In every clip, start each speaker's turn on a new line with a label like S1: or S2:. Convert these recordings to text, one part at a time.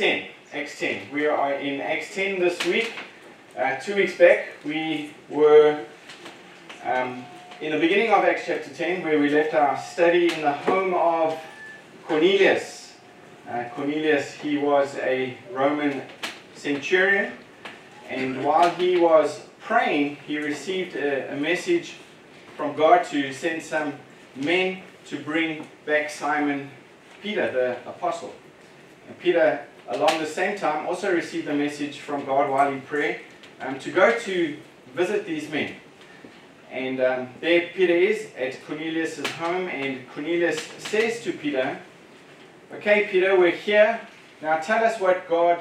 S1: 10. Acts 10. We are in Acts 10 this week. Uh, two weeks back, we were um, in the beginning of Acts chapter 10, where we left our study in the home of Cornelius. Uh, Cornelius, he was a Roman centurion, and while he was praying, he received a, a message from God to send some men to bring back Simon Peter, the apostle. And Peter, along the same time, also received a message from God while in prayer um, to go to visit these men. And um, there Peter is at Cornelius' home, and Cornelius says to Peter, Okay, Peter, we're here. Now tell us what God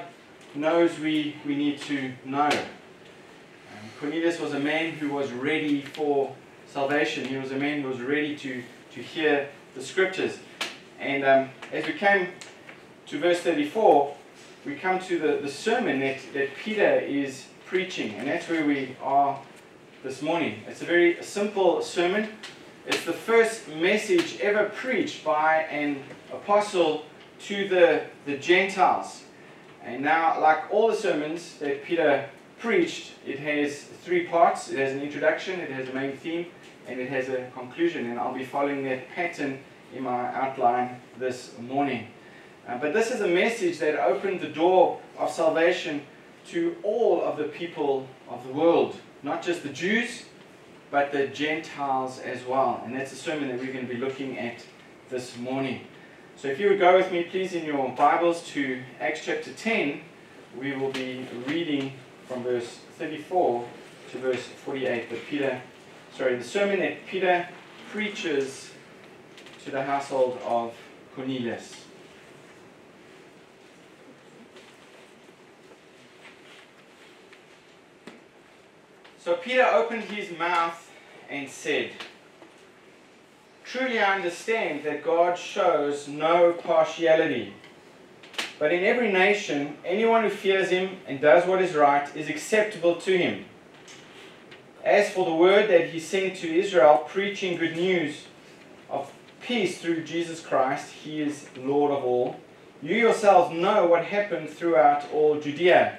S1: knows we, we need to know. Um, Cornelius was a man who was ready for salvation. He was a man who was ready to, to hear the scriptures. And um, as we came to verse 34, we come to the, the sermon that, that Peter is preaching, and that's where we are this morning. It's a very simple sermon. It's the first message ever preached by an apostle to the, the Gentiles. And now, like all the sermons that Peter preached, it has three parts. It has an introduction, it has a main theme, and it has a conclusion. And I'll be following that pattern in my outline this morning. Uh, but this is a message that opened the door of salvation to all of the people of the world not just the Jews, but the Gentiles as well. And that's the sermon that we're going to be looking at this morning. So if you would go with me, please, in your Bibles to Acts chapter 10, we will be reading from verse 34 to verse 48. But Peter, sorry, the sermon that Peter preaches to the household of Cornelius. So Peter opened his mouth and said, Truly I understand that God shows no partiality. But in every nation, anyone who fears him and does what is right is acceptable to him. As for the word that he sent to Israel, preaching good news of peace through Jesus Christ, he is Lord of all. You yourselves know what happened throughout all Judea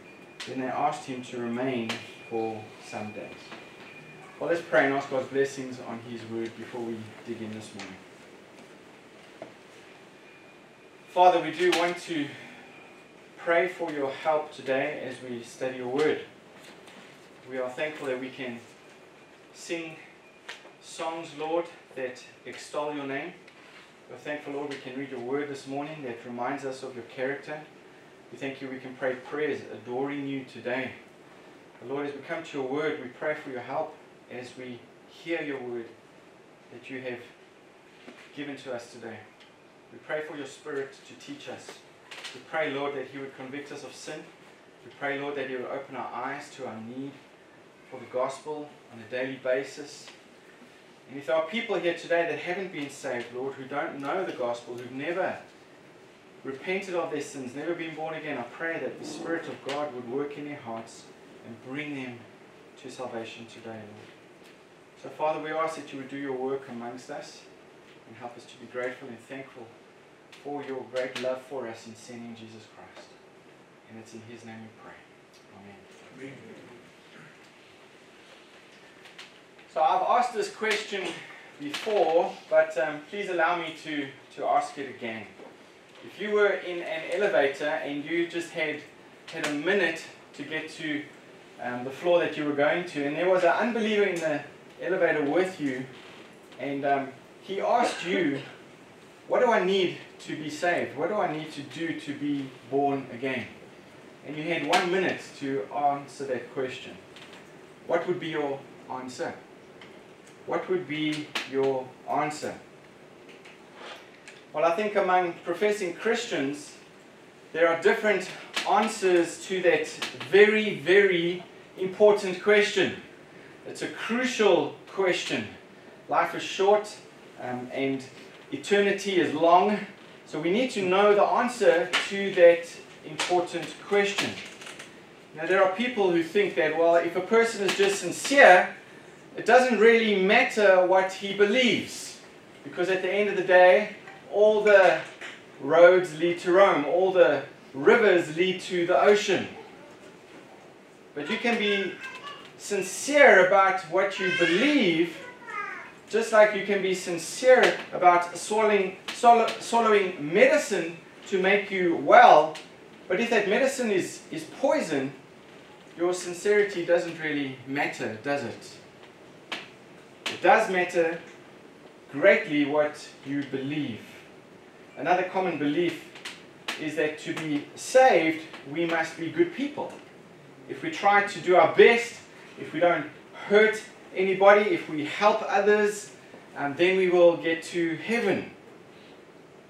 S1: Then they asked him to remain for some days. Well, let's pray and ask God's blessings on his word before we dig in this morning. Father, we do want to pray for your help today as we study your word. We are thankful that we can sing songs, Lord, that extol your name. We're thankful, Lord, we can read your word this morning that reminds us of your character we thank you we can pray prayers adoring you today. Lord, as we come to your word, we pray for your help as we hear your word that you have given to us today. We pray for your spirit to teach us. We pray, Lord, that he would convict us of sin. We pray, Lord, that he would open our eyes to our need for the gospel on a daily basis. And if there are people here today that haven't been saved, Lord, who don't know the gospel, who've never repented of their sins, never been born again, I pray that the Spirit of God would work in their hearts and bring them to salvation today, Lord. So, Father, we ask that you would do your work amongst us and help us to be grateful and thankful for your great love for us in sending Jesus Christ. And it's in his name we pray. Amen. Amen. So I've asked this question before, but um, please allow me to, to ask it again. If you were in an elevator and you just had, had a minute to get to um, the floor that you were going to, and there was an unbeliever in the elevator with you, and um, he asked you, What do I need to be saved? What do I need to do to be born again? And you had one minute to answer that question. What would be your answer? What would be your answer? Well, I think among professing Christians, there are different answers to that very, very important question. It's a crucial question. Life is short um, and eternity is long, so we need to know the answer to that important question. Now, there are people who think that, well, if a person is just sincere, it doesn't really matter what he believes, because at the end of the day, all the roads lead to Rome, all the rivers lead to the ocean. But you can be sincere about what you believe, just like you can be sincere about swallowing, swallow, swallowing medicine to make you well. But if that medicine is, is poison, your sincerity doesn't really matter, does it? It does matter greatly what you believe. Another common belief is that to be saved, we must be good people. If we try to do our best, if we don't hurt anybody, if we help others, um, then we will get to heaven.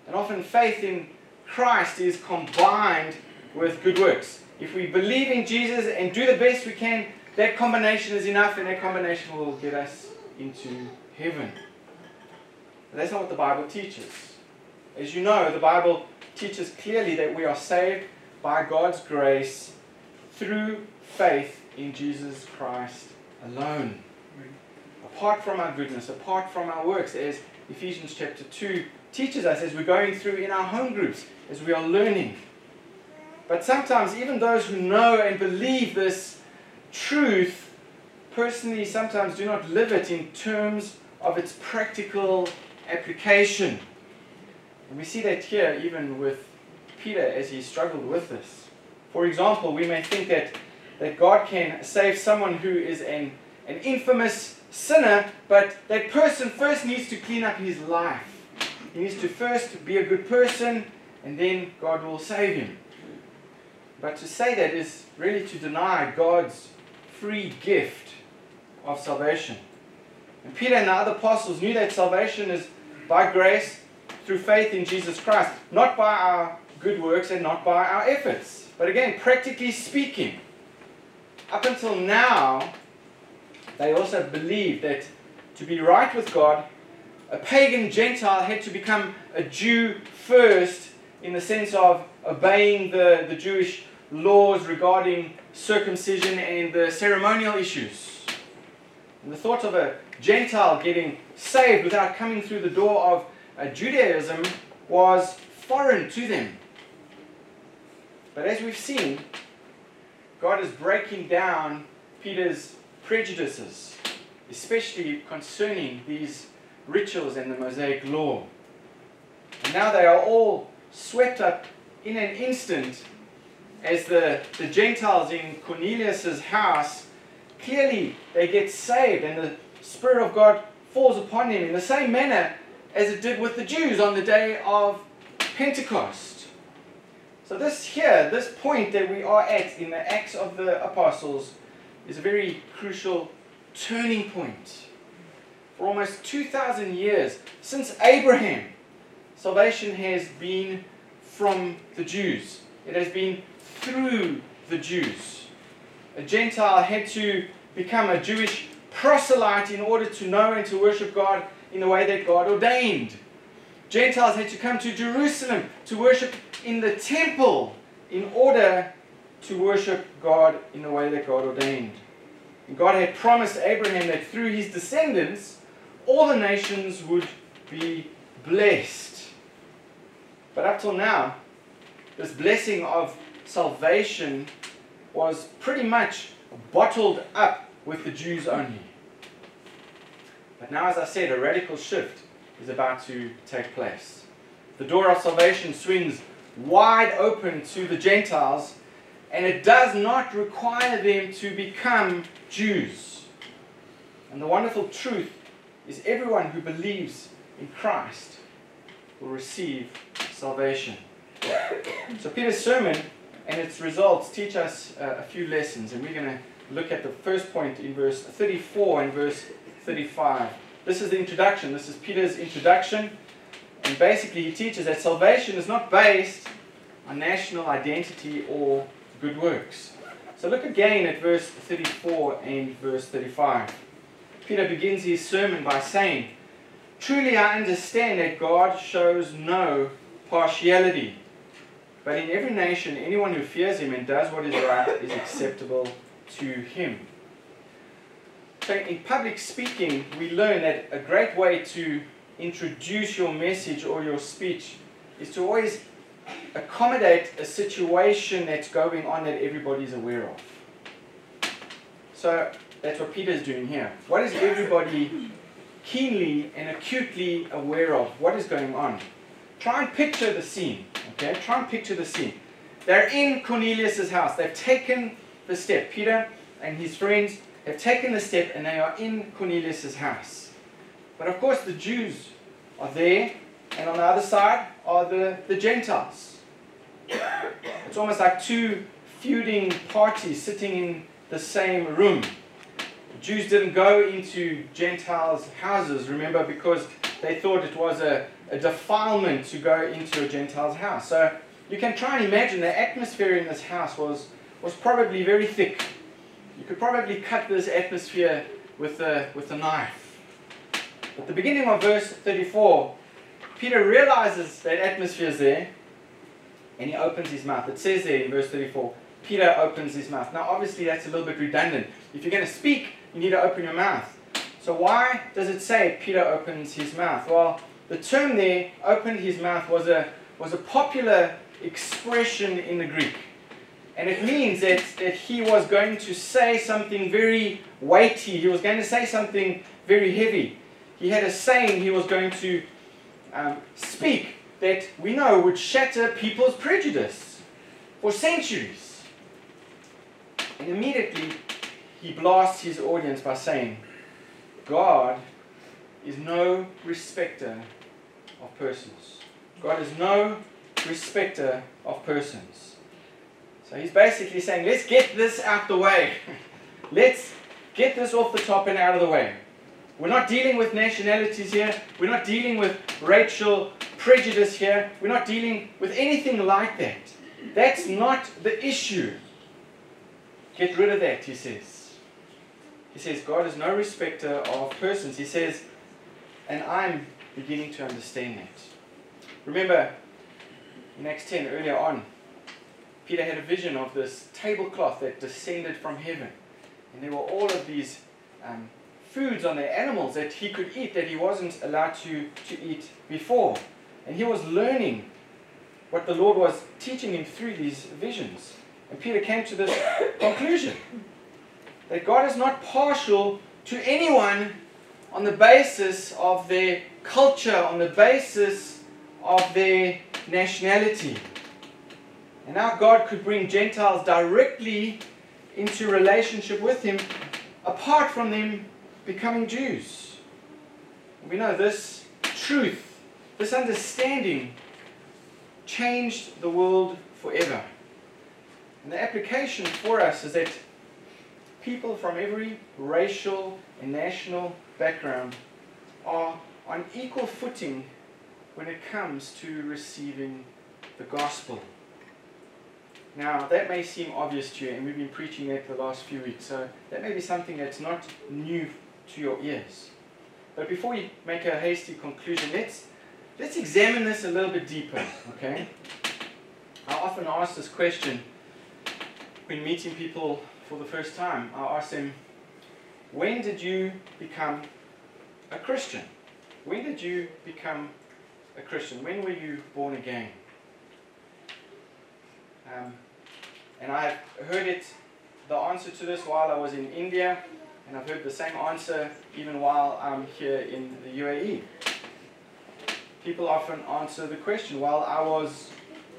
S1: And often faith in Christ is combined with good works. If we believe in Jesus and do the best we can, that combination is enough, and that combination will get us into heaven. But that's not what the Bible teaches. As you know, the Bible teaches clearly that we are saved by God's grace through faith in Jesus Christ alone. Apart from our goodness, apart from our works, as Ephesians chapter 2 teaches us as we're going through in our home groups, as we are learning. But sometimes, even those who know and believe this truth personally sometimes do not live it in terms of its practical application. And we see that here even with Peter as he struggled with this. For example, we may think that, that God can save someone who is an, an infamous sinner, but that person first needs to clean up his life. He needs to first be a good person, and then God will save him. But to say that is really to deny God's free gift of salvation. And Peter and the other apostles knew that salvation is by grace through faith in Jesus Christ, not by our good works and not by our efforts. But again, practically speaking, up until now, they also believed that to be right with God, a pagan Gentile had to become a Jew first in the sense of obeying the, the Jewish laws regarding circumcision and the ceremonial issues. And the thought of a Gentile getting saved without coming through the door of uh, Judaism was foreign to them. But as we've seen, God is breaking down Peter's prejudices, especially concerning these rituals and the Mosaic law. And now they are all swept up in an instant as the, the Gentiles in Cornelius' house clearly they get saved and the Spirit of God falls upon them in the same manner as it did with the Jews on the day of Pentecost. So, this here, this point that we are at in the Acts of the Apostles, is a very crucial turning point. For almost 2,000 years, since Abraham, salvation has been from the Jews, it has been through the Jews a Gentile had to become a Jewish proselyte in order to know and to worship God in the way that God ordained. Gentiles had to come to Jerusalem to worship in the temple in order to worship God in the way that God ordained. And God had promised Abraham that through his descendants, all the nations would be blessed. But up till now, this blessing of salvation was pretty much bottled up with the Jews only. But now, as I said, a radical shift is about to take place. The door of salvation swings wide open to the Gentiles, and it does not require them to become Jews. And the wonderful truth is everyone who believes in Christ will receive salvation. So, Peter's sermon and its results teach us uh, a few lessons, and we're going to look at the first point in verse 34 and verse 35. This is the introduction. This is Peter's introduction. And basically, he teaches that salvation is not based on national identity or good works. So look again at verse 34 and verse 35. Peter begins his sermon by saying, Truly I understand that God shows no partiality. But in every nation, anyone who fears him and does what is right is acceptable to him. So, in public speaking, we learn that a great way to introduce your message or your speech is to always accommodate a situation that's going on that everybody's aware of. So, that's what Peter's doing here. What is everybody keenly and acutely aware of? What is going on? Try and picture the scene. Okay, try and picture the scene. They're in Cornelius's house. They've taken the step. Peter and his friends have taken the step and they are in Cornelius's house. But of course, the Jews are there, and on the other side are the, the Gentiles. It's almost like two feuding parties sitting in the same room. The Jews didn't go into Gentiles' houses, remember, because they thought it was a, a defilement to go into a Gentile's house. So you can try and imagine the atmosphere in this house was, was probably very thick. You could probably cut this atmosphere with a, with a knife. At the beginning of verse 34, Peter realizes that atmosphere is there and he opens his mouth. It says there in verse 34, Peter opens his mouth. Now, obviously, that's a little bit redundant. If you're going to speak, you need to open your mouth. So, why does it say Peter opens his mouth? Well, the term there, opened his mouth, was a, was a popular expression in the Greek. And it means that, that he was going to say something very weighty. He was going to say something very heavy. He had a saying he was going to um, speak that we know would shatter people's prejudice for centuries. And immediately he blasts his audience by saying, God is no respecter of persons. God is no respecter of persons. So he's basically saying, let's get this out the way. let's get this off the top and out of the way. We're not dealing with nationalities here. We're not dealing with racial prejudice here. We're not dealing with anything like that. That's not the issue. Get rid of that, he says. He says, God is no respecter of persons. He says, and I'm beginning to understand that. Remember, in Acts 10, earlier on, Peter had a vision of this tablecloth that descended from heaven. And there were all of these um, foods on the animals that he could eat that he wasn't allowed to, to eat before. And he was learning what the Lord was teaching him through these visions. And Peter came to this conclusion that God is not partial to anyone on the basis of their culture, on the basis of their nationality. And now God could bring Gentiles directly into relationship with Him apart from them becoming Jews. We know this truth, this understanding changed the world forever. And the application for us is that people from every racial and national background are on equal footing when it comes to receiving the gospel. Now, that may seem obvious to you, and we've been preaching that for the last few weeks, so that may be something that's not new to your ears. But before we make a hasty conclusion, let's, let's examine this a little bit deeper, okay? I often ask this question when meeting people for the first time. I ask them, when did you become a Christian? When did you become a Christian? When were you born again? Um, and I've heard it, the answer to this while I was in India, and I've heard the same answer even while I'm here in the UAE. People often answer the question, well, I was,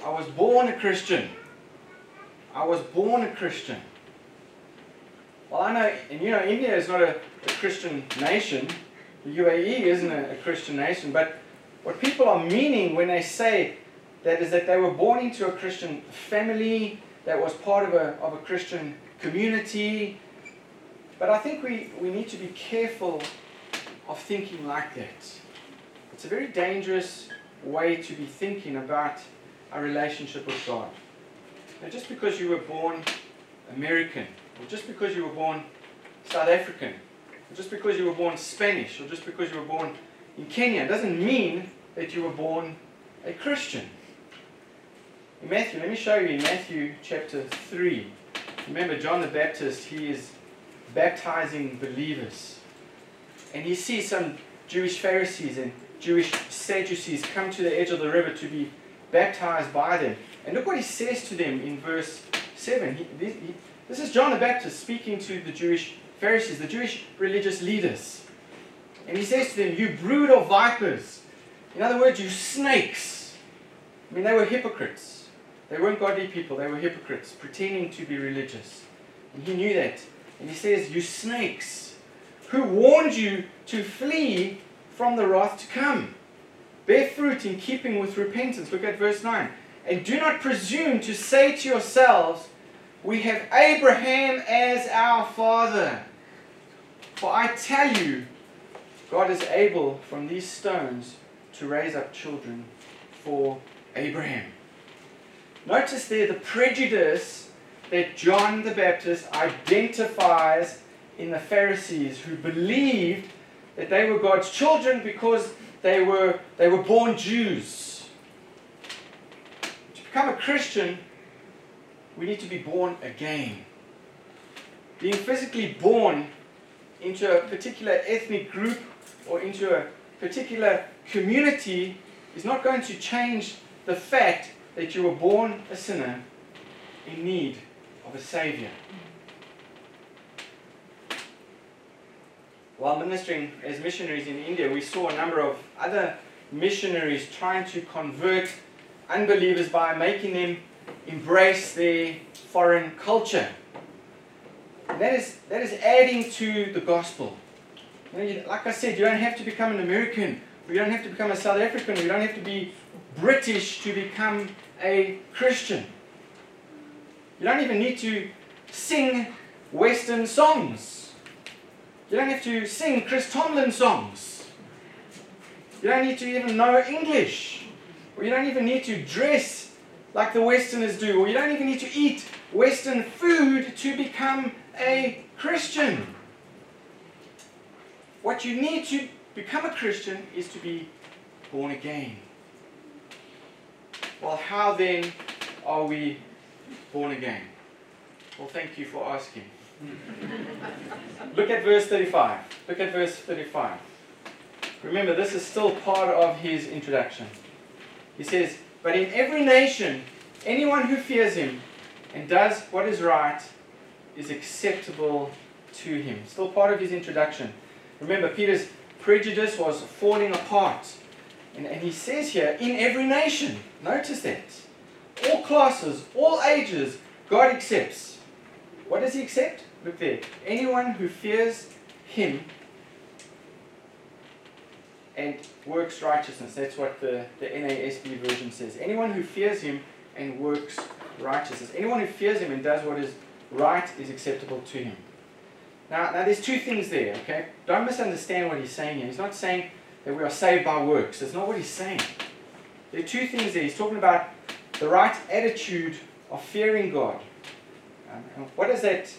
S1: I was born a Christian. I was born a Christian. Well, I know, and you know, India is not a, a Christian nation. The UAE isn't a, a Christian nation, but what people are meaning when they say that is that they were born into a Christian family, that was part of a, of a Christian community. But I think we, we need to be careful of thinking like that. It's a very dangerous way to be thinking about our relationship with God. Now, just because you were born American, or just because you were born South African, or just because you were born Spanish, or just because you were born in Kenya, doesn't mean that you were born a Christian. In Matthew, let me show you in Matthew chapter 3. Remember, John the Baptist, he is baptizing believers. And he sees some Jewish Pharisees and Jewish Sadducees come to the edge of the river to be baptized by them. And look what he says to them in verse 7. He, he, this is John the Baptist speaking to the Jewish Pharisees, the Jewish religious leaders. And he says to them, You brood of vipers. In other words, you snakes. I mean, they were hypocrites. They weren't godly people, they were hypocrites, pretending to be religious. And he knew that. And he says, You snakes, who warned you to flee from the wrath to come. Bear fruit in keeping with repentance. Look at verse 9. And do not presume to say to yourselves, We have Abraham as our father. For I tell you, God is able from these stones to raise up children for Abraham. Notice there the prejudice that John the Baptist identifies in the Pharisees who believed that they were God's children because they were, they were born Jews. To become a Christian, we need to be born again. Being physically born into a particular ethnic group or into a particular community is not going to change the fact that you were born a sinner in need of a Savior. While ministering as missionaries in India, we saw a number of other missionaries trying to convert unbelievers by making them embrace their foreign culture. And that is, that is adding to the gospel. You know, you, like I said, you don't have to become an American, or you don't have to become a South African, or you don't have to be British to become a Christian. You don't even need to sing Western songs. You don't have to sing Chris Tomlin songs. You don't need to even know English. Or you don't even need to dress like the Westerners do. Or you don't even need to eat Western food to become a Christian. What you need to become a Christian is to be born again. Well, how then are we born again? Well, thank you for asking. Look at verse 35. Look at verse 35. Remember, this is still part of his introduction. He says, But in every nation, anyone who fears him and does what is right is acceptable to him. Still part of his introduction. Remember, Peter's prejudice was falling apart. And, and he says here, in every nation. Notice that. All classes, all ages, God accepts. What does he accept? Look there. Anyone who fears him and works righteousness. That's what the, the NASB version says. Anyone who fears him and works righteousness. Anyone who fears him and does what is right is acceptable to him. Now, now there's two things there, okay? Don't misunderstand what he's saying here. He's not saying that we are saved by works. That's not what he's saying. There are two things there. He's talking about the right attitude of fearing God. Um, what does that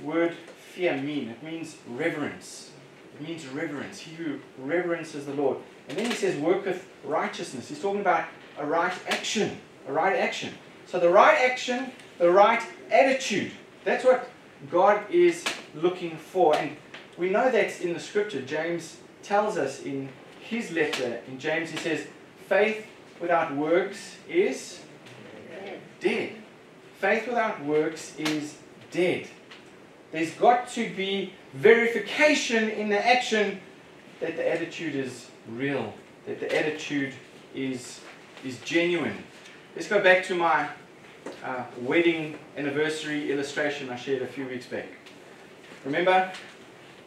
S1: word fear mean? It means reverence. It means reverence. He who reverences the Lord. And then he says, worketh righteousness. He's talking about a right action. A right action. So the right action, the right attitude. That's what God is looking for. And we know that's in the scripture. James tells us in his letter, in James, he says, faith without works is dead. Faith without works is dead. There's got to be verification in the action that the attitude is real, that the attitude is, is genuine. Let's go back to my uh, wedding anniversary illustration I shared a few weeks back. Remember,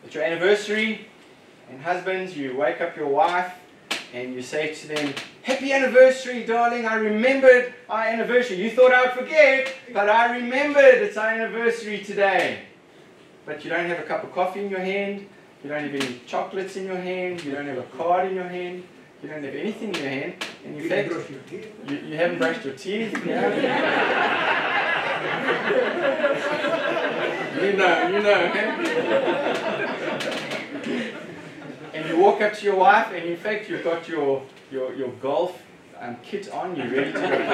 S1: at your anniversary, and husbands, you wake up your wife and you say to them, Happy anniversary, darling. I remembered our anniversary. You thought I would forget, but I remembered it's our anniversary today. But you don't have a cup of coffee in your hand. You don't have any chocolates in your hand. You don't have a card in your hand. You don't have anything in your hand. And
S2: You
S1: fact, you, you haven't brushed your teeth. Yeah. you know, you know. And you walk up to your wife, and in fact, you've got your your, your golf um, kit on. You're ready to play,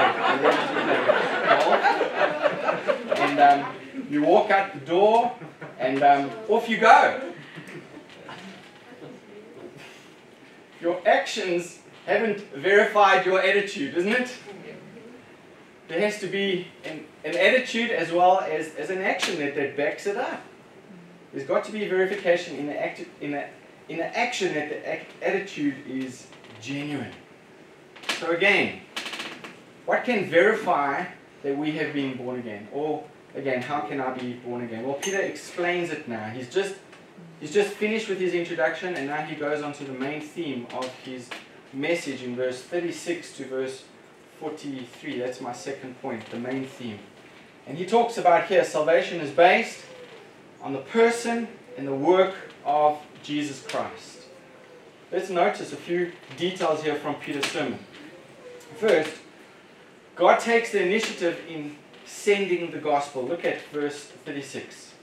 S1: golf. And um, you walk out the door, and um, off you go. Your actions haven't verified your attitude, isn't it? There has to be an, an attitude as well as, as an action that, that backs it up. There's got to be verification in the, act, in the, in the action that the act, attitude is genuine. So again, what can verify that we have been born again? Or again, how can I be born again? Well, Peter explains it now. He's just he's just finished with his introduction, and now he goes on to the main theme of his message in verse 36 to verse 43. That's my second point, the main theme. And he talks about here salvation is based on the person and the work of Jesus Christ. Let's notice a few details here from Peter's sermon. First, God takes the initiative in sending the gospel. Look at verse 36.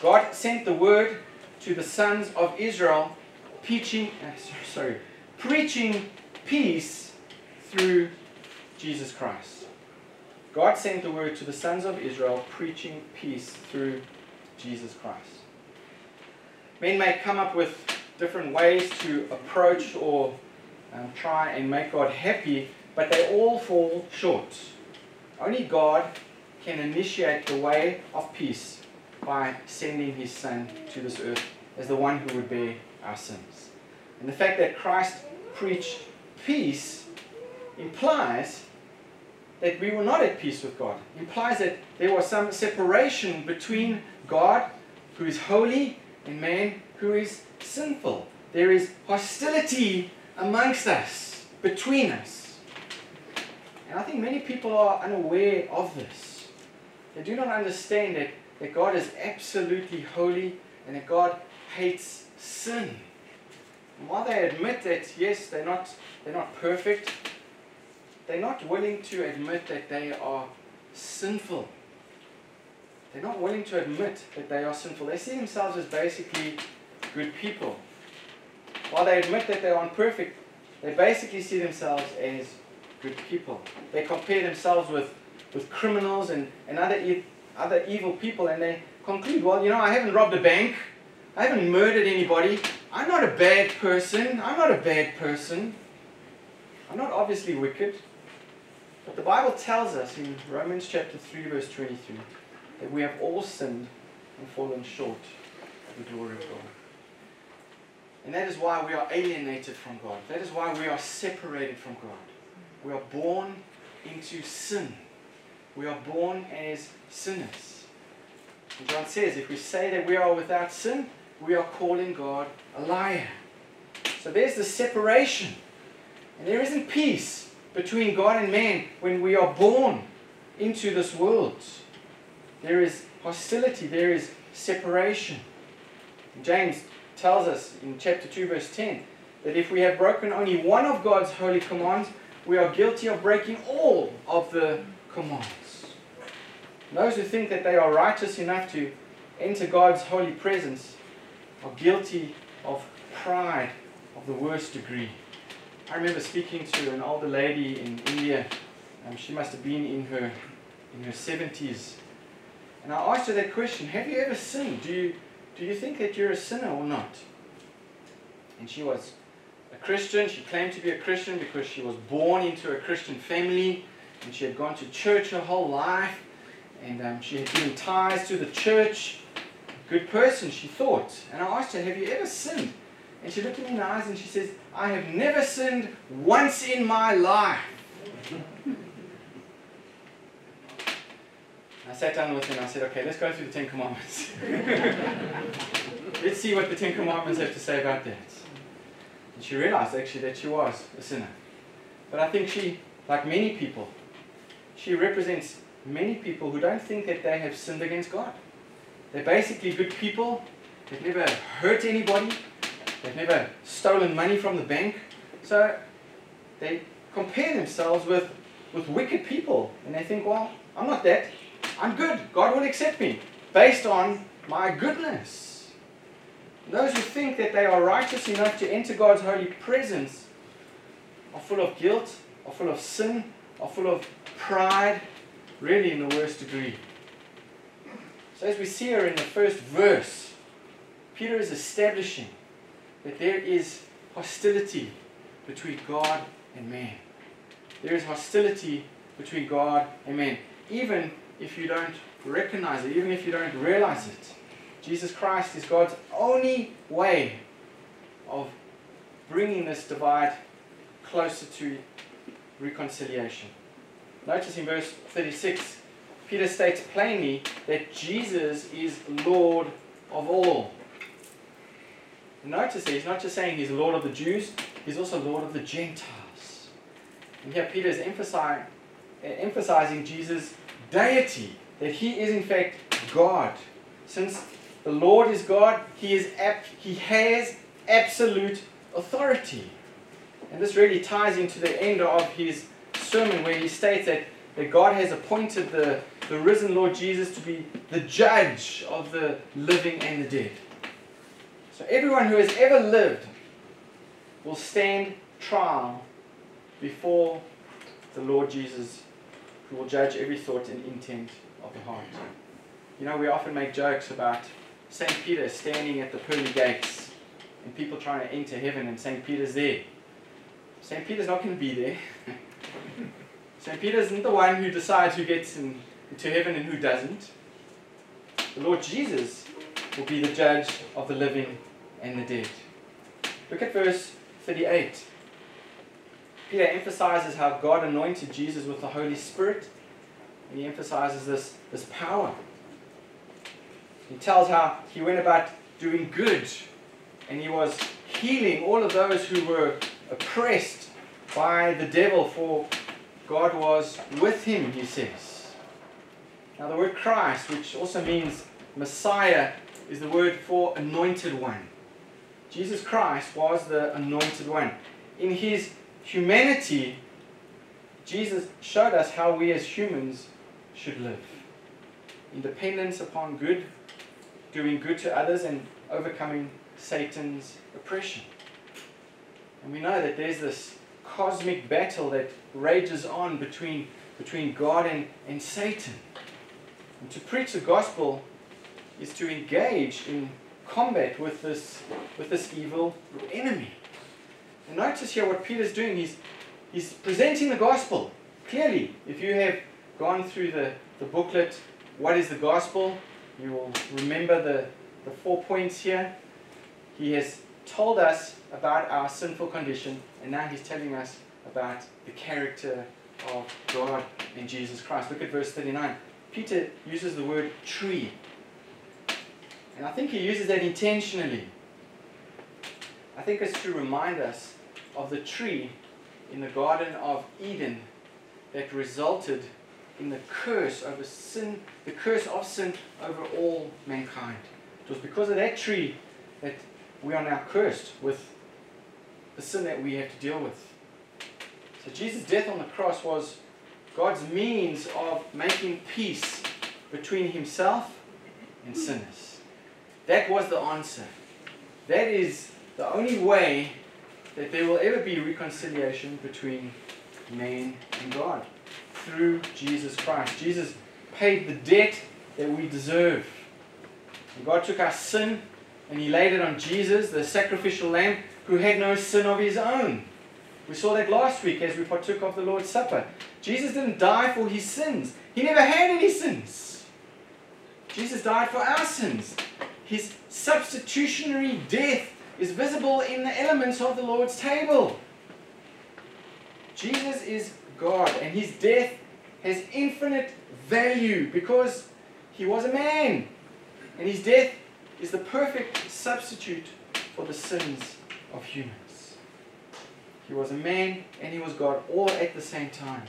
S1: God sent the word to the sons of Israel, preaching, uh, sorry, preaching peace through Jesus Christ. God sent the word to the sons of Israel, preaching peace through Jesus Christ. Men may come up with different ways to approach or um, try and make God happy, but they all fall short. Only God can initiate the way of peace by sending his Son to this earth as the one who would bear our sins. And the fact that Christ preached peace implies that we were not at peace with God. implies that there was some separation between God, who is holy, and man, who is sinful. There is hostility amongst us, between us. And I think many people are unaware of this. They do not understand that, that God is absolutely holy and that God hates sin. And while they admit that, yes, they're not, they're not perfect, they're not willing to admit that they are sinful. They're not willing to admit that they are sinful. They see themselves as basically good people. While they admit that they aren't perfect, they basically see themselves as good people. They compare themselves with, with criminals and, and other, e- other evil people and they conclude, well, you know, I haven't robbed a bank. I haven't murdered anybody. I'm not a bad person. I'm not a bad person. I'm not obviously wicked. But the Bible tells us in Romans chapter 3, verse 23, that we have all sinned and fallen short of the glory of God. And that is why we are alienated from God. That is why we are separated from God. We are born into sin. We are born as sinners. And John says, if we say that we are without sin, we are calling God a liar. So there's the separation. And there isn't peace between God and man when we are born into this world. There is hostility, there is separation. James tells us in chapter 2, verse 10, that if we have broken only one of God's holy commands, we are guilty of breaking all of the commands. Those who think that they are righteous enough to enter God's holy presence are guilty of pride of the worst degree. I remember speaking to an older lady in India. Um, she must have been in her in her 70s. And I asked her that question Have you ever sinned? Do you, do you think that you're a sinner or not? And she was a Christian. She claimed to be a Christian because she was born into a Christian family and she had gone to church her whole life and um, she had been ties to the church. Good person, she thought. And I asked her, Have you ever sinned? And she looked at me in the eyes and she says, I have never sinned once in my life. I sat down with her and I said, Okay, let's go through the Ten Commandments. let's see what the Ten Commandments have to say about that. And she realized actually that she was a sinner. But I think she, like many people, she represents many people who don't think that they have sinned against God. They're basically good people. They've never hurt anybody. They've never stolen money from the bank. So they compare themselves with, with wicked people. And they think, well, I'm not that. I'm good. God will accept me based on my goodness. Those who think that they are righteous enough to enter God's holy presence are full of guilt, are full of sin, are full of pride, really in the worst degree. So, as we see here in the first verse, Peter is establishing that there is hostility between God and man. There is hostility between God and man. Even if you don't recognize it, even if you don't realize it, Jesus Christ is God's only way of bringing this divide closer to reconciliation. Notice in verse 36, Peter states plainly that Jesus is Lord of all. Notice that he's not just saying he's Lord of the Jews, he's also Lord of the Gentiles. And here Peter is emphasizing, emphasizing Jesus' deity, that he is in fact God. Since the Lord is God, he, is ap- he has absolute authority. And this really ties into the end of his sermon where he states that, that God has appointed the, the risen Lord Jesus to be the judge of the living and the dead. So everyone who has ever lived will stand trial before the Lord Jesus, who will judge every thought and intent of the heart. You know, we often make jokes about St. Peter standing at the pearly gates and people trying to enter heaven, and St. Peter's there. St. Peter's not going to be there. St. Peter isn't the one who decides who gets in, into heaven and who doesn't. The Lord Jesus will be the judge of the living and the dead. Look at verse 38. Peter emphasizes how God anointed Jesus with the Holy Spirit, and he emphasizes this, this power. He tells how he went about doing good, and he was healing all of those who were oppressed by the devil, for God was with him, he says. Now, the word Christ, which also means Messiah, is the word for anointed one. Jesus Christ was the anointed one. In his humanity, Jesus showed us how we as humans should live independence upon good, doing good to others, and overcoming Satan's oppression. And we know that there's this cosmic battle that rages on between, between God and, and Satan. And to preach the gospel is to engage in combat with this, with this evil enemy. And notice here what Peter's doing. He's, he's presenting the gospel. Clearly, if you have gone through the, the booklet, What is the Gospel? You will remember the, the four points here. He has told us about our sinful condition, and now he's telling us about the character of God and Jesus Christ. Look at verse 39. Peter uses the word tree. And I think he uses that intentionally. I think it's to remind us of the tree in the Garden of Eden that resulted in the curse over sin, the curse of sin over all mankind. It was because of that tree that we are now cursed with the sin that we have to deal with. So Jesus' death on the cross was God's means of making peace between himself and sinners. That was the answer. That is the only way that there will ever be reconciliation between man and God through Jesus Christ. Jesus paid the debt that we deserve. And God took our sin and He laid it on Jesus, the sacrificial lamb, who had no sin of His own. We saw that last week as we partook of the Lord's Supper. Jesus didn't die for His sins, He never had any sins. Jesus died for our sins. His substitutionary death is visible in the elements of the Lord's table. Jesus is God, and his death has infinite value because he was a man. And his death is the perfect substitute for the sins of humans. He was a man and he was God all at the same time.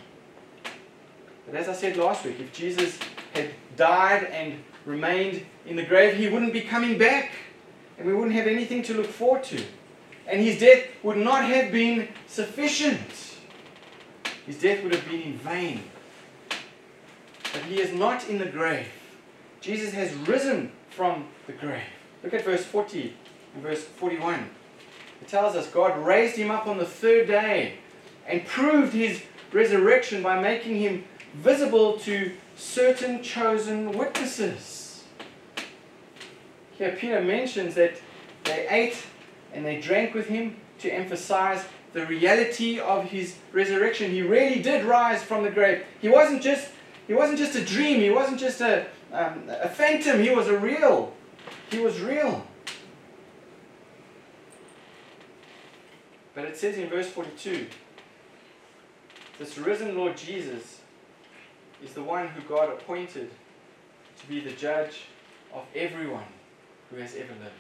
S1: But as I said last week, if Jesus had died and remained in the grave, he wouldn't be coming back. And we wouldn't have anything to look forward to. And his death would not have been sufficient. His death would have been in vain. But he is not in the grave. Jesus has risen from the grave. Look at verse 40 and verse 41. It tells us God raised him up on the third day and proved his resurrection by making him visible to certain chosen witnesses. Here, Peter mentions that they ate and they drank with him to emphasize the reality of his resurrection. He really did rise from the grave. He wasn't just, he wasn't just a dream, he wasn't just a, um, a phantom, he was a real. He was real. But it says in verse 42 this risen Lord Jesus is the one who God appointed to be the judge of everyone who has ever lived.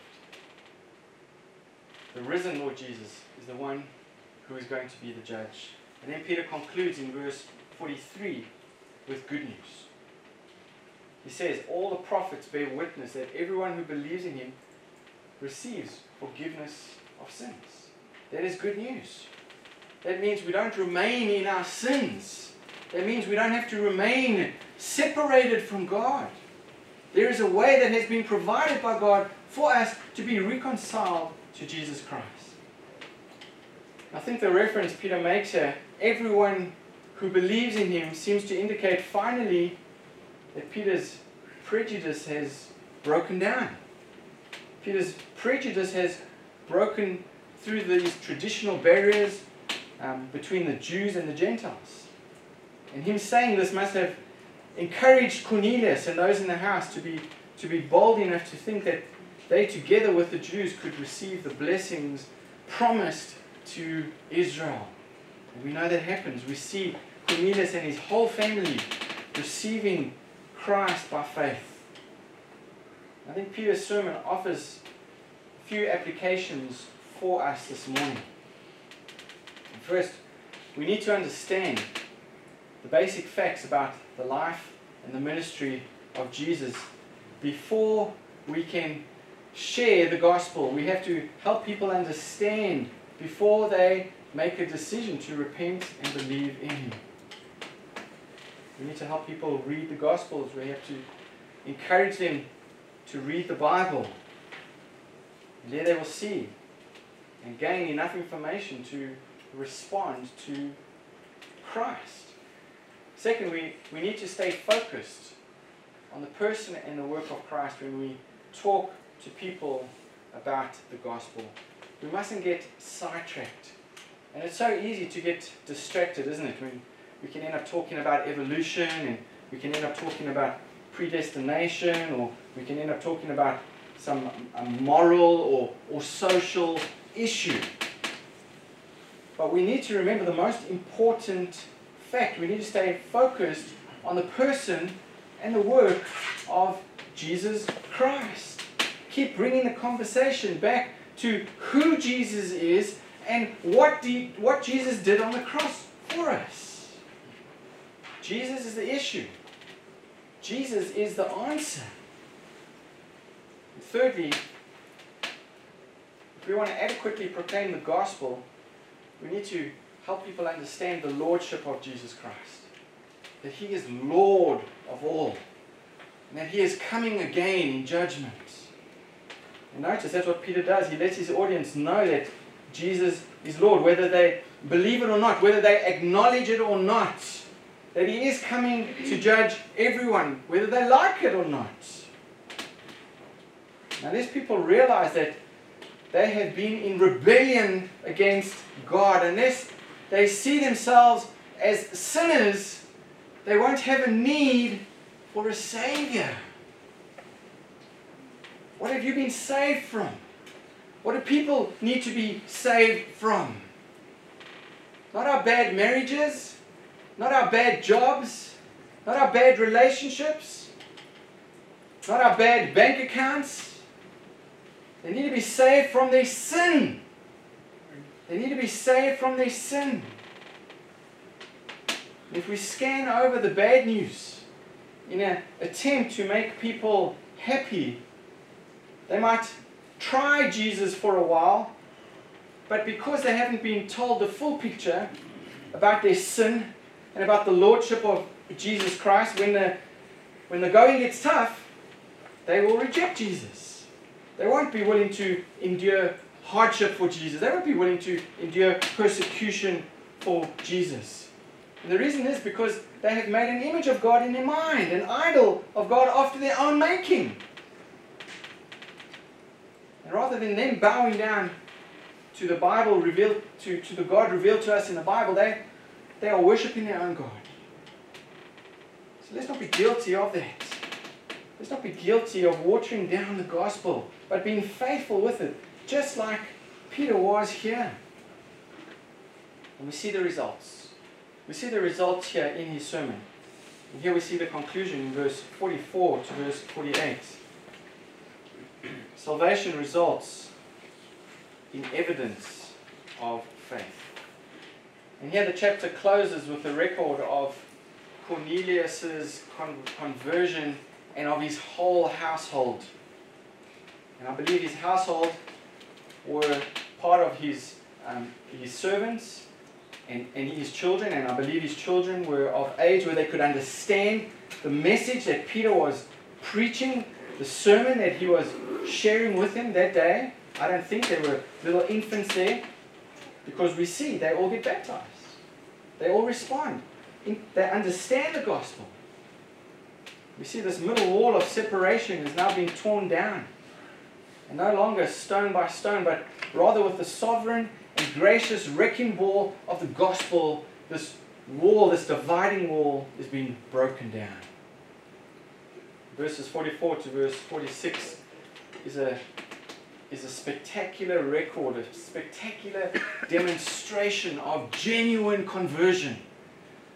S1: The risen Lord Jesus is the one who is going to be the judge. And then Peter concludes in verse 43 with good news. He says, All the prophets bear witness that everyone who believes in him receives forgiveness of sins. That is good news. That means we don't remain in our sins. That means we don't have to remain separated from God. There is a way that has been provided by God for us to be reconciled to Jesus Christ. I think the reference Peter makes here, everyone who believes in him, seems to indicate finally that Peter's prejudice has broken down. Peter's prejudice has broken through these traditional barriers um, between the Jews and the Gentiles. And him saying this must have encouraged Cornelius and those in the house to be, to be bold enough to think that they, together with the Jews, could receive the blessings promised to Israel. And we know that happens. We see Cornelius and his whole family receiving Christ by faith. I think Peter's sermon offers a few applications for us this morning. First, we need to understand the basic facts about the life and the ministry of Jesus before we can share the gospel. We have to help people understand before they make a decision to repent and believe in Him. We need to help people read the Gospels. We have to encourage them to read the Bible. And there they will see and gain enough information to respond to Christ. Second, we, we need to stay focused on the person and the work of Christ when we talk to people about the gospel. We mustn't get sidetracked. And it's so easy to get distracted, isn't it? When we can end up talking about evolution and we can end up talking about predestination or we can end up talking about some moral or, or social issue. But we need to remember the most important fact. We need to stay focused on the person and the work of Jesus Christ. Keep bringing the conversation back to who Jesus is and what, did, what Jesus did on the cross for us. Jesus is the issue. Jesus is the answer. And thirdly, if we want to adequately proclaim the gospel, we need to help people understand the lordship of Jesus Christ. That he is Lord of all. And that he is coming again in judgment. And notice that's what Peter does. He lets his audience know that Jesus is Lord, whether they believe it or not, whether they acknowledge it or not. that he is coming to judge everyone, whether they like it or not. Now, these people realize that they have been in rebellion against God, unless they see themselves as sinners, they won't have a need for a Savior. What have you been saved from? What do people need to be saved from? Not our bad marriages, not our bad jobs, not our bad relationships, not our bad bank accounts. They need to be saved from their sin. They need to be saved from their sin. If we scan over the bad news in an attempt to make people happy, they might try Jesus for a while, but because they haven't been told the full picture about their sin and about the lordship of Jesus Christ, when the, when the going gets tough, they will reject Jesus. They won't be willing to endure hardship for Jesus. They won't be willing to endure persecution for Jesus. And the reason is because they have made an image of God in their mind, an idol of God after their own making. And rather than them bowing down to the Bible revealed, to, to the God revealed to us in the Bible, they, they are worshipping their own God. So let's not be guilty of that. Let's not be guilty of watering down the gospel, but being faithful with it, just like Peter was here. And we see the results. We see the results here in his sermon. And here we see the conclusion in verse 44 to verse 48. Salvation results in evidence of faith. And here the chapter closes with the record of Cornelius's con- conversion and of his whole household. And I believe his household were part of his, um, his servants and, and his children, and I believe his children were of age where they could understand the message that Peter was preaching, the sermon that he was sharing with them that day. I don't think there were little infants there because we see they all get baptized. They all respond. They understand the gospel. We see this middle wall of separation is now being torn down. No longer stone by stone, but rather with the sovereign and gracious wrecking ball of the gospel, this wall, this dividing wall, is being broken down. Verses 44 to verse 46 is a, is a spectacular record, a spectacular demonstration of genuine conversion.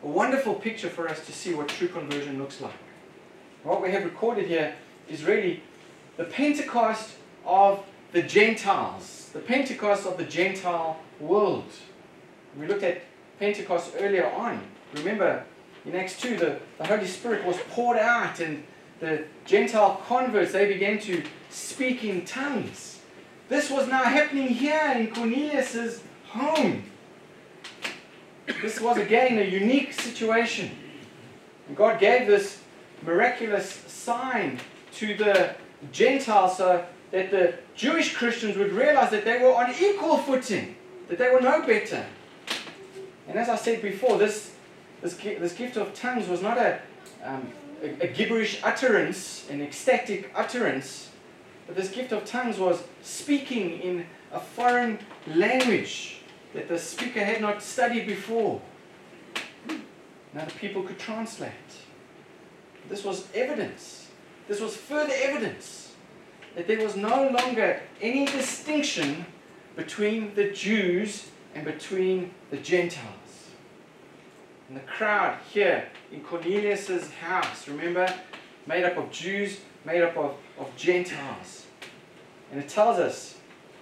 S1: A wonderful picture for us to see what true conversion looks like. What we have recorded here is really the Pentecost of the Gentiles, the Pentecost of the Gentile world. We looked at Pentecost earlier on. Remember, in Acts 2, the, the Holy Spirit was poured out, and the Gentile converts, they began to speak in tongues. This was now happening here in Cornelius's home. This was again a unique situation. And God gave this miraculous sign to the Gentiles so that the Jewish Christians would realize that they were on equal footing, that they were no better. And as I said before, this, this, this gift of tongues was not a, um, a, a gibberish utterance, an ecstatic utterance, but this gift of tongues was speaking in a foreign language that the speaker had not studied before. Now the people could translate. This was evidence. This was further evidence that there was no longer any distinction between the Jews and between the Gentiles. And the crowd here in Cornelius's house, remember, made up of Jews, made up of, of Gentiles. And it tells us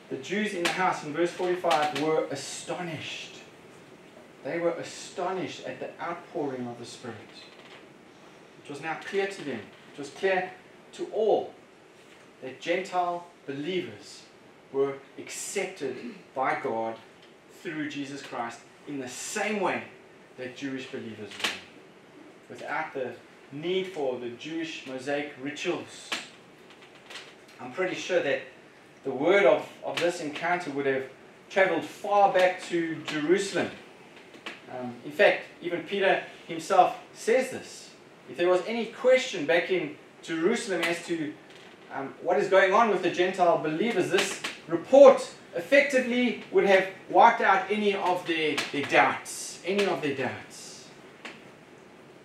S1: the Jews in the house in verse 45 were astonished. They were astonished at the outpouring of the Spirit. It was now clear to them, it was clear to all that Gentile believers were accepted by God through Jesus Christ in the same way that Jewish believers were, without the need for the Jewish Mosaic rituals. I'm pretty sure that the word of, of this encounter would have traveled far back to Jerusalem Um, in fact, even Peter himself says this. If there was any question back in Jerusalem as to um, what is going on with the Gentile believers, this report effectively would have wiped out any of their, their doubts. Any of their doubts.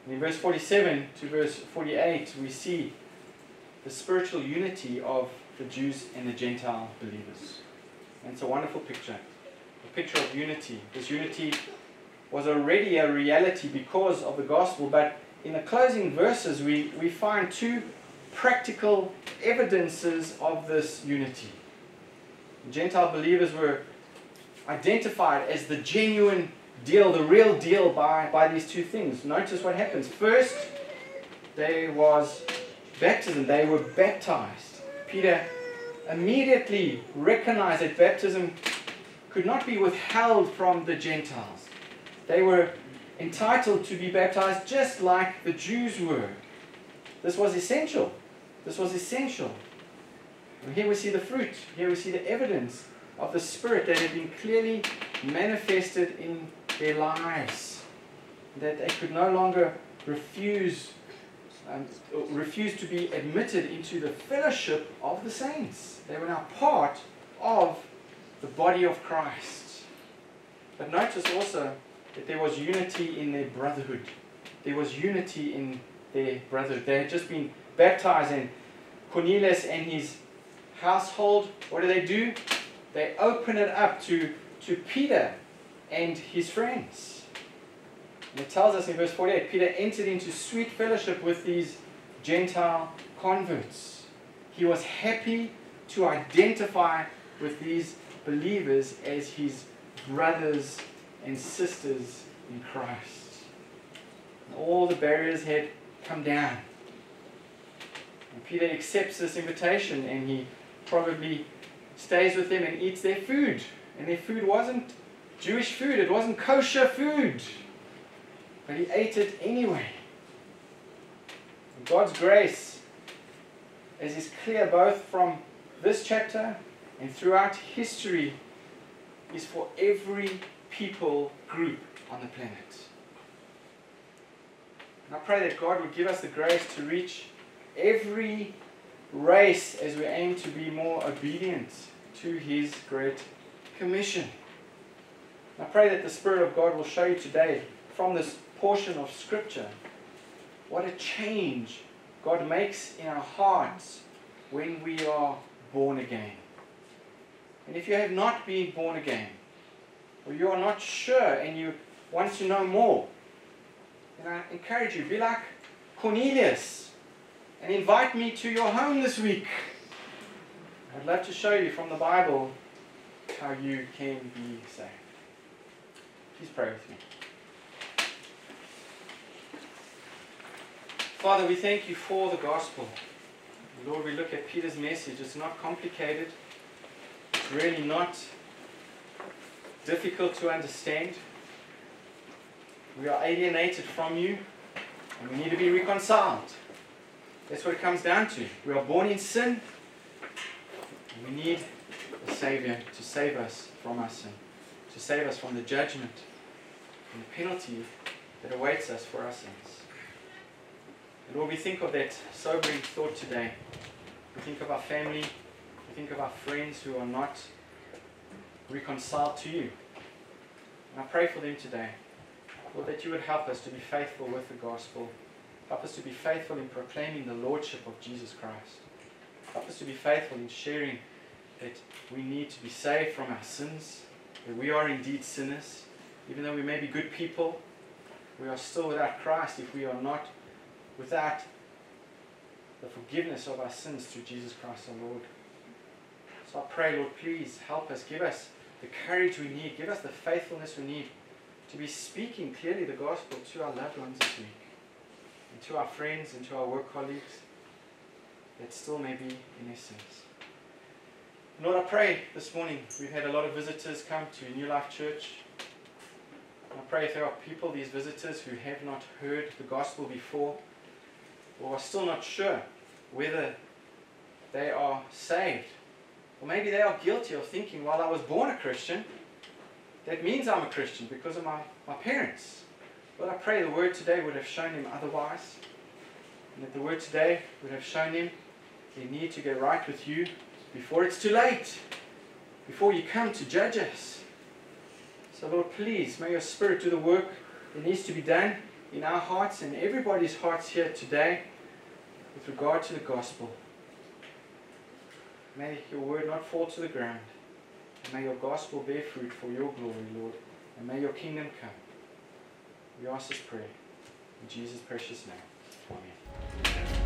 S1: in verse 47 to verse 48, we see the spiritual unity of the Jews and the Gentile believers. And it's a wonderful picture. A picture of unity. This unity was already a reality because of the gospel, but in the closing verses, we, we find two practical evidences of this unity. Gentile believers were identified as the genuine deal, the real deal by, by these two things. Notice what happens. First, there was baptism, they were baptized. Peter immediately recognized that baptism could not be withheld from the Gentiles. They were entitled to be baptized just like the Jews were. This was essential. This was essential. And here we see the fruit. Here we see the evidence of the Spirit that had been clearly manifested in their lives. That they could no longer refuse um, refuse to be admitted into the fellowship of the saints. They were now part of the body of Christ. But notice also that there was unity in their brotherhood. There was unity in their brotherhood. They had just been baptized, and Cornelius and his household, what do they do? They open it up to, to Peter and his friends. And it tells us in verse 48 Peter entered into sweet fellowship with these Gentile converts. He was happy to identify with these believers as his brothers and sisters in Christ. All the barriers had come down. And Peter accepts this invitation and he probably stays with them and eats their food. And their food wasn't Jewish food, it wasn't kosher food. But he ate it anyway. And God's grace, as is clear both from this chapter and throughout history, is for every people group on the planet. And I pray that God would give us the grace to reach every race as we aim to be more obedient to His great commission. I pray that the Spirit of God will show you today from this portion of Scripture what a change God makes in our hearts when we are born again. And if you have not been born again, or you are not sure and you want to know more, then I encourage you, be like Cornelius and invite me to your home this week. I'd love to show you from the Bible how you can be saved. Please pray with me. Father, we thank you for the gospel. Lord, we look at Peter's message. It's not complicated. It's really not difficult to understand. We are alienated from you and we need to be reconciled. That's what it comes down to. We are born in sin and we need a Savior to save us from our sin, to save us from the judgment and the penalty that awaits us for our sins. And Lord, we think of that sobering thought today. We think of our family, we think of our friends who are not reconciled to you. And I pray for them today. Lord, that you would help us to be faithful with the gospel. Help us to be faithful in proclaiming the Lordship of Jesus Christ. Help us to be faithful in sharing that we need to be saved from our sins, that we are indeed sinners. Even though we may be good people, we are still without Christ if we are not without the forgiveness of our sins through Jesus Christ our Lord. So I pray, Lord, please help us. Give us the courage we need. Give us the faithfulness we need to be speaking clearly the gospel to our loved ones this week, and to our friends and to our work colleagues that still may be in sins. Lord, I pray this morning we've had a lot of visitors come to New Life Church. I pray if there are people, these visitors, who have not heard the gospel before, or are still not sure whether they are saved. Or maybe they are guilty of thinking, while I was born a Christian, that means I'm a Christian because of my, my parents. Lord, I pray the word today would have shown him otherwise. And that the word today would have shown him they need to get right with you before it's too late, before you come to judge us. So, Lord, please, may your Spirit do the work that needs to be done in our hearts and everybody's hearts here today with regard to the gospel. May your word not fall to the ground. May your gospel bear fruit for your glory, Lord, and may your kingdom come. We ask this prayer in Jesus' precious name. Amen.